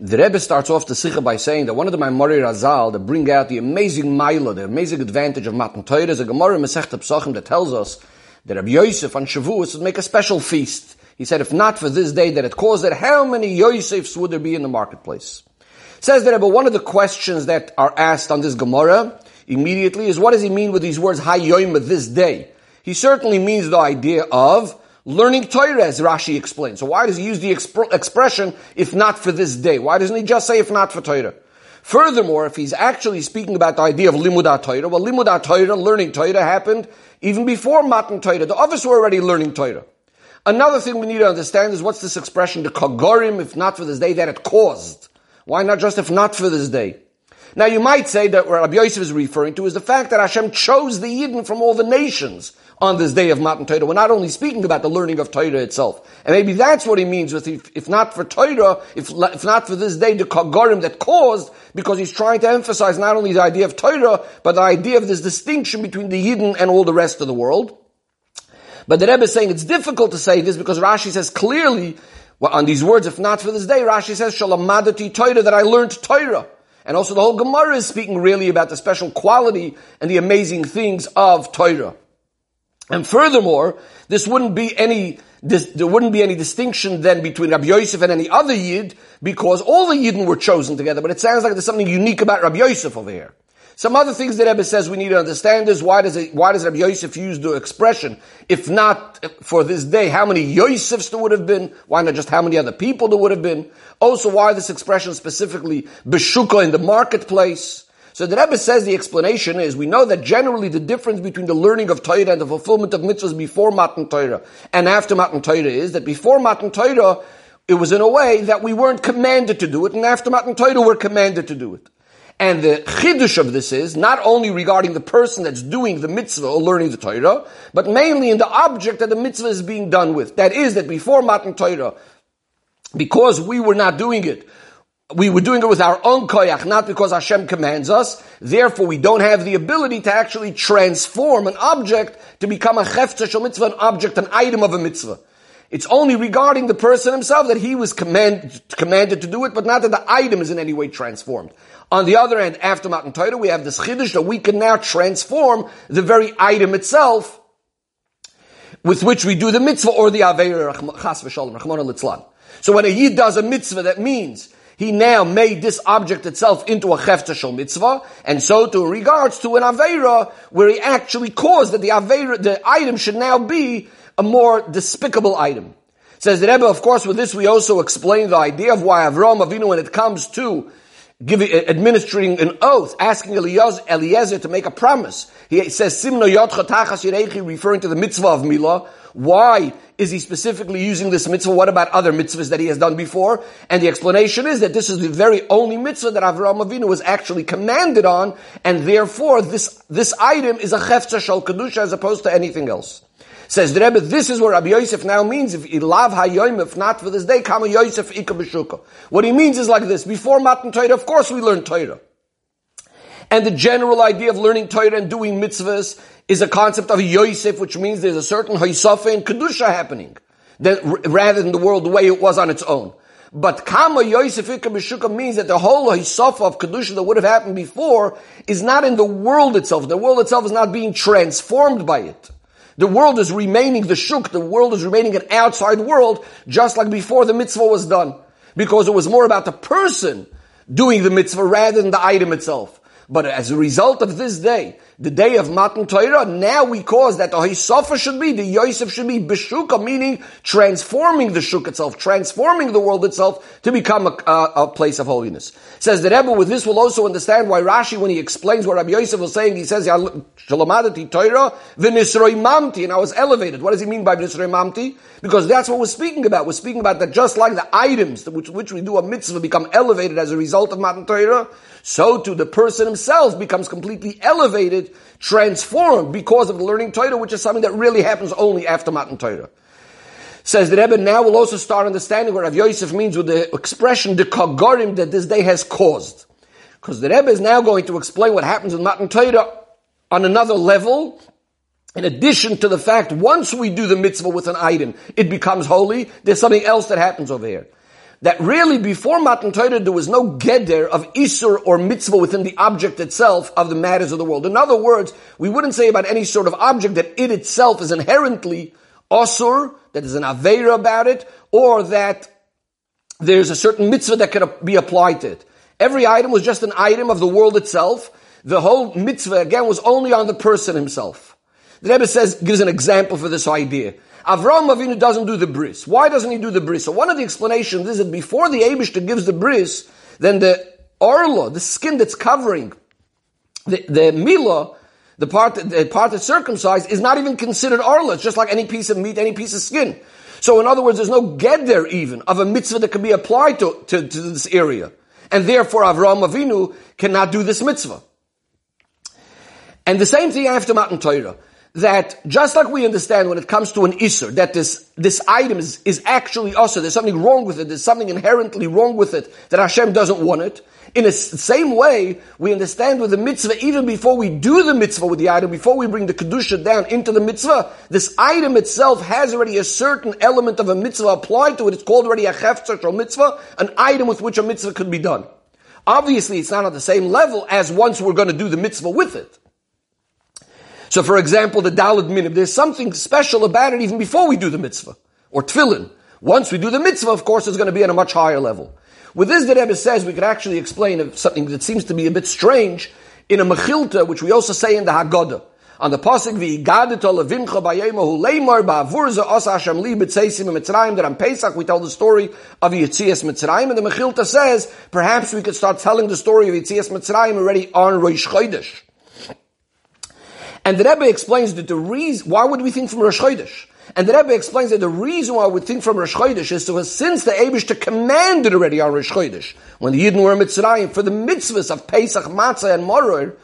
The Rebbe starts off the Sikha by saying that one of the Maimori Razal that bring out the amazing Maila, the amazing advantage of Matan Torah is a Gemara Masechta Psachim that tells us that Rabbi Yosef on Shavuos would make a special feast. He said, if not for this day that it caused it, how many Yosefs would there be in the marketplace? Says the Rebbe, one of the questions that are asked on this Gemara immediately is what does he mean with these words, Hayoim, this day? He certainly means the idea of learning Torah, as Rashi explains. So why does he use the exp- expression, if not for this day? Why doesn't he just say, if not for Torah? Furthermore, if he's actually speaking about the idea of limudat Torah, well, limudat Torah, learning Torah, happened even before Matan Torah. The others were already learning Torah. Another thing we need to understand is what's this expression, the kagorim, if not for this day, that it caused. Why not just if not for this day? Now you might say that what Rabbi Yosef is referring to is the fact that Hashem chose the Yidden from all the nations on this day of Matan Torah. We're not only speaking about the learning of Torah itself. And maybe that's what he means with, if, if not for Torah, if, if not for this day, the Kagarim that caused, because he's trying to emphasize not only the idea of Torah, but the idea of this distinction between the Yidden and all the rest of the world. But the Rebbe is saying it's difficult to say this because Rashi says clearly, well, on these words, if not for this day, Rashi says, Shalamadati Torah, that I learned Torah. And also the whole Gemara is speaking really about the special quality and the amazing things of Torah. And furthermore, this wouldn't be any, this, there wouldn't be any distinction then between Rabbi Yosef and any other Yid, because all the Yidden were chosen together, but it sounds like there's something unique about Rabbi Yosef over here. Some other things that Rebbe says we need to understand is why does it, why does Rabbi Yosef use the expression, if not for this day, how many Yosefs there would have been? Why not just how many other people there would have been? Also, why this expression specifically, Beshuka in the marketplace? So the Rebbe says the explanation is we know that generally the difference between the learning of Torah and the fulfillment of mitzvahs before Matan Torah and after Matan Torah is that before Matan Torah it was in a way that we weren't commanded to do it, and after Matan Torah we're commanded to do it. And the chidush of this is not only regarding the person that's doing the mitzvah or learning the Torah, but mainly in the object that the mitzvah is being done with. That is that before Matan Torah, because we were not doing it, we were doing it with our own koyach, not because Hashem commands us. Therefore, we don't have the ability to actually transform an object to become a chefta shel mitzvah, an object, an item of a mitzvah. It's only regarding the person himself that he was command, commanded to do it, but not that the item is in any way transformed. On the other hand, after Matan Torah, we have this chiddush that we can now transform the very item itself with which we do the mitzvah or the aveir chas v'shalom, litzlan. So when a yid does a mitzvah, that means he now made this object itself into a chefta mitzvah, and so to regards to an avera, where he actually caused that the avera, the item should now be a more despicable item. Says the Rebbe, of course, with this we also explain the idea of why Avram Avinu, when it comes to giving, uh, administering an oath, asking Eliezer to make a promise. He says, Simno Yotcha referring to the mitzvah of Milah. Why is he specifically using this mitzvah? What about other mitzvahs that he has done before? And the explanation is that this is the very only mitzvah that Avraham Avinu was actually commanded on, and therefore this, this item is a chefza shal kedusha as opposed to anything else. Says the Rebbe, this is what Rabbi Yosef now means. If ilav hayoim, if not for this day, kama Yosef ika b'shuka. What he means is like this. Before Matan Torah, of course we learn Torah. And the general idea of learning Torah and doing mitzvahs is a concept of Yosef, which means there's a certain Hisafa and Kedusha happening, that, rather than the world the way it was on its own. But Kama Yosef Ika B'Shuka means that the whole Hisafa of Kedusha that would have happened before is not in the world itself. The world itself is not being transformed by it. The world is remaining the shuk, the world is remaining an outside world, just like before the mitzvah was done. Because it was more about the person doing the mitzvah rather than the item itself. But as a result of this day, the day of Matan Torah, now we cause that the Hisafa should be, the Yosef should be Beshuka, meaning transforming the Shuk itself, transforming the world itself to become a, a, a, place of holiness. Says the Rebbe, with this we'll also understand why Rashi, when he explains what Rabbi Yosef was saying, he says, Shalamadati Torah, v'nisroi and I was elevated. What does he mean by v'nisroi mamti? Because that's what we're speaking about. We're speaking about that just like the items which, which we do a mitzvah become elevated as a result of Matan Torah, so too the person himself becomes completely elevated transformed because of the learning Torah, which is something that really happens only after Matan Torah. Says the Rebbe, now we'll also start understanding what Rav Yosef means with the expression, the kagarim that this day has caused. Because the Rebbe is now going to explain what happens in Matan Torah on another level, in addition to the fact, once we do the mitzvah with an item, it becomes holy, there's something else that happens over here. That really before Matan Torah there was no geder of isur or mitzvah within the object itself of the matters of the world. In other words, we wouldn't say about any sort of object that it itself is inherently asur, that is an aveira about it, or that there's a certain mitzvah that could be applied to it. Every item was just an item of the world itself. The whole mitzvah again was only on the person himself. The Rebbe says, gives an example for this idea. Avram Avinu doesn't do the bris. Why doesn't he do the bris? So one of the explanations is that before the Abishter gives the bris, then the orla, the skin that's covering the, the milah, the part, the part that's circumcised, is not even considered orla. It's just like any piece of meat, any piece of skin. So in other words, there's no get there even of a mitzvah that can be applied to, to, to this area. And therefore Avram Avinu cannot do this mitzvah. And the same thing after Matan Torah that just like we understand when it comes to an Isser, that this, this item is, is actually also, there's something wrong with it, there's something inherently wrong with it, that Hashem doesn't want it. In the same way, we understand with the mitzvah, even before we do the mitzvah with the item, before we bring the Kedusha down into the mitzvah, this item itself has already a certain element of a mitzvah applied to it. It's called already a chefzer or mitzvah, an item with which a mitzvah could be done. Obviously, it's not at the same level as once we're going to do the mitzvah with it. So for example, the Daled Minim, there's something special about it even before we do the mitzvah. Or tefillin. Once we do the mitzvah, of course, it's going to be at a much higher level. With this, the Rebbe says we could actually explain something that seems to be a bit strange in a mechilta, which we also say in the Haggadah. On the Mitzrayim that on Pesach we tell the story of Yitzias Mitzrayim and the Mechilta says perhaps we could start telling the story of Yitzias Mitzrayim already on Rosh Chodesh. And the Rebbe explains that the reason, why would we think from Rosh Chodesh? And the Rebbe explains that the reason why we think from Rosh Chodesh is because since the Abishta commanded already on Rosh Chodesh, when the Yidden were Mitzrayim, for the mitzvahs of Pesach, Matzah, and Moror,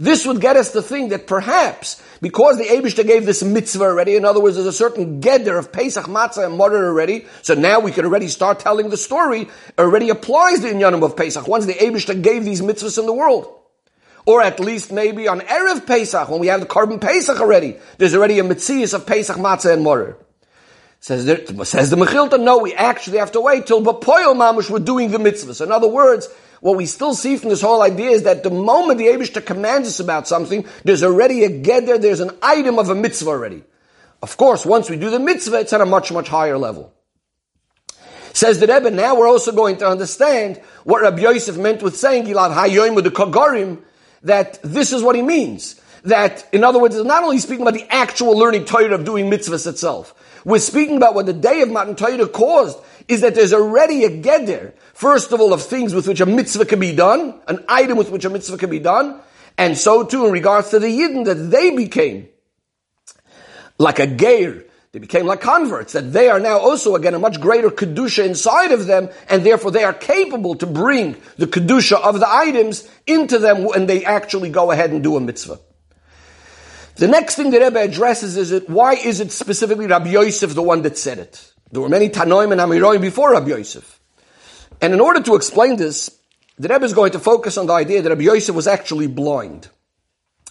this would get us to think that perhaps, because the Abishta gave this mitzvah already, in other words, there's a certain geder of Pesach, Matzah, and Moror already, so now we could already start telling the story, already applies the Inyanim of Pesach, once the Abishta gave these mitzvahs in the world. Or at least maybe on Erev Pesach, when we have the korban Pesach already, there's already a Metzias of Pesach, Matzah, and Moror. Says, there, says the Mechilta, no, we actually have to wait till Bapoyel Mamush we're doing the mitzvahs. In other words, what we still see from this whole idea is that the moment the Abishta commands us about something, there's already a geder, there's an item of a mitzvah already. Of course, once we do the mitzvah, it's at a much, much higher level. Says the Rebbe, now we're also going to understand what Rabbi Yosef meant with saying, Gilad Hayoim with the Kagarim, that this is what he means. That, in other words, not only speaking about the actual learning Torah of doing mitzvahs itself. We're speaking about what the day of Matan Torah caused is that there's already a geder, first of all, of things with which a mitzvah can be done, an item with which a mitzvah can be done, and so too in regards to the Yidden, that they became like a geir, they became like converts, that they are now also again a much greater kedusha inside of them, and therefore they are capable to bring the kedusha of the items into them when they actually go ahead and do a mitzvah. The next thing the Rebbe addresses is it, why is it specifically Rabbi Yosef the one that said it? There were many Tanoim and Amiroim before Rabbi Yosef. And in order to explain this, the Rebbe is going to focus on the idea that Rabbi Yosef was actually blind.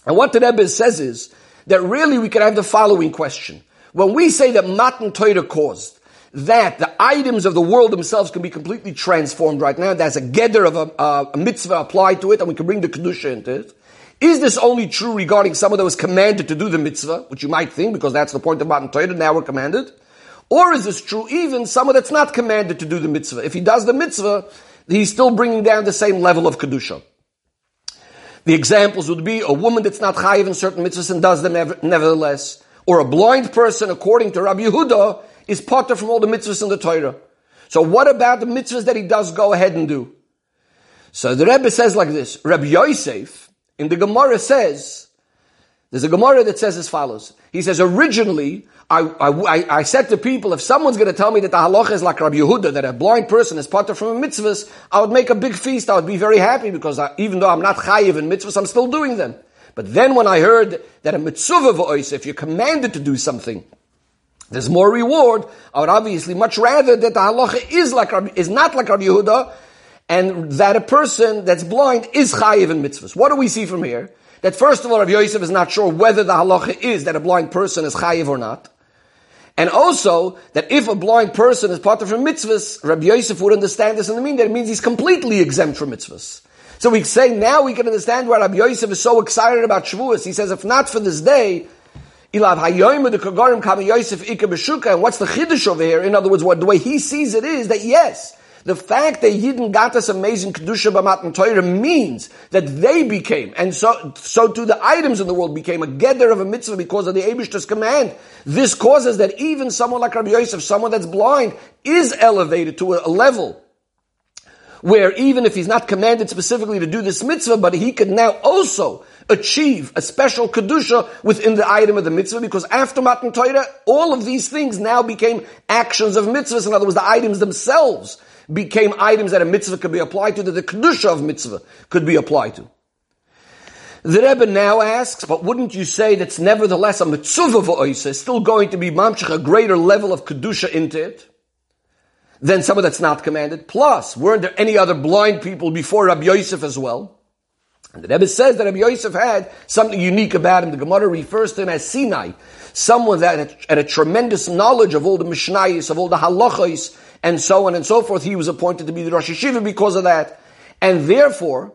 And what the Rebbe says is that really we can have the following question. When we say that Matan Torah caused that the items of the world themselves can be completely transformed right now, there's a geder of a, a, mitzvah applied to it, and we can bring the kedusha into it. Is this only true regarding someone that was commanded to do the mitzvah, which you might think, because that's the point of Matan Torah, now we're commanded? Or is this true even someone that's not commanded to do the mitzvah? If he does the mitzvah, he's still bringing down the same level of kedusha. The examples would be a woman that's not chayiv in certain mitzvahs and does them nevertheless or a blind person, according to Rabbi Yehuda, is potter from all the mitzvahs in the Torah. So what about the mitzvahs that he does go ahead and do? So the Rebbe says like this, Rabbi Yosef, in the Gemara says, there's a Gemara that says as follows. He says, originally, I, I, I said to people, if someone's going to tell me that the halacha is like Rabbi Yehuda, that a blind person is potter from a mitzvahs, I would make a big feast. I would be very happy because I, even though I'm not chayiv in mitzvahs, I'm still doing them. But then when I heard that a mitzvah v'ois, if you're commanded to do something, there's more reward, I would obviously much rather that the halacha is like is not like Rabbi Yehuda, and that a person that's blind is chayiv in mitzvahs. What do we see from here? That first of all, Rabbi Yosef is not sure whether the halacha is that a blind person is chayiv or not. And also, that if a blind person is part of a mitzvahs, Rabbi Yosef would understand this in the mean that it means he's completely exempt from mitzvahs. So we say now we can understand why Rabbi Yosef is so excited about Shavuos. He says, if not for this day, Ilav the kagarim kami Yosef ika. And what's the chiddush over here? In other words, what the way he sees it is that yes, the fact that Yidden got this amazing Kedusha B'matan Torah means that they became, and so, so too the items in the world became a geder of a mitzvah because of the Abish's command. This causes that even someone like Rabbi Yosef, someone that's blind, is elevated to a level where even if he's not commanded specifically to do this mitzvah, but he could now also achieve a special kedusha within the item of the mitzvah, because after Matan Torah, all of these things now became actions of mitzvahs. In other words, the items themselves became items that a mitzvah could be applied to, that the kedusha of mitzvah could be applied to. The Rebbe now asks, but wouldn't you say that's nevertheless a mitzvah v'oisa, still going to be mamshach, a greater level of kedusha into it? Than someone that's not commanded. Plus, weren't there any other blind people before Rabbi Yosef as well? And the Rebbe says that Rabbi Yosef had something unique about him. The Gemara refers to him as Sinai, someone that had a tremendous knowledge of all the Mishnayos, of all the halachos, and so on and so forth. He was appointed to be the Rosh Hashiva because of that. And therefore,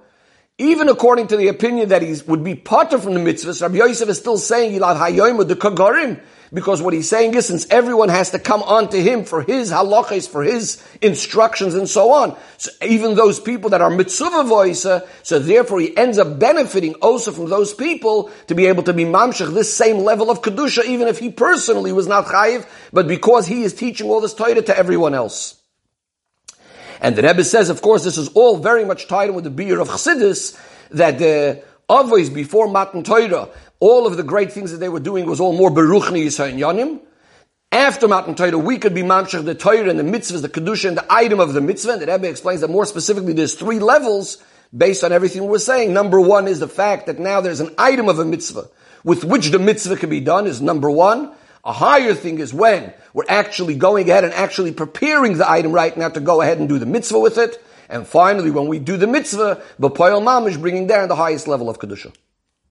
even according to the opinion that he would be potter from the mitzvahs, Rabbi Yosef is still saying, Yilad Hayoim the Kagarim, because what he's saying is since everyone has to come onto him for his halachas, for his instructions and so on, so even those people that are mitzvah voice, so therefore he ends up benefiting also from those people to be able to be mamshach this same level of kedusha, even if he personally was not chayiv, but because he is teaching all this Torah to everyone else. And the Rebbe says, of course, this is all very much tied in with the biur of Chassidus, that the Avos before Matan Torah, all of the great things that they were doing was all more Beruchni Yisrael Yanim. After Matan Torah, we could be Mamshach the Torah and the mitzvahs, the Kedusha and the item of the mitzvah. And the Rebbe explains that more specifically there's three levels based on everything we're saying. Number one is the fact that now there's an item of a mitzvah with which the mitzvah can be done is number one. A higher thing is when we're actually going ahead and actually preparing the item right now to go ahead and do the mitzvah with it. And finally, when we do the mitzvah, B'poyel Mamish bringing down the highest level of Kedusha.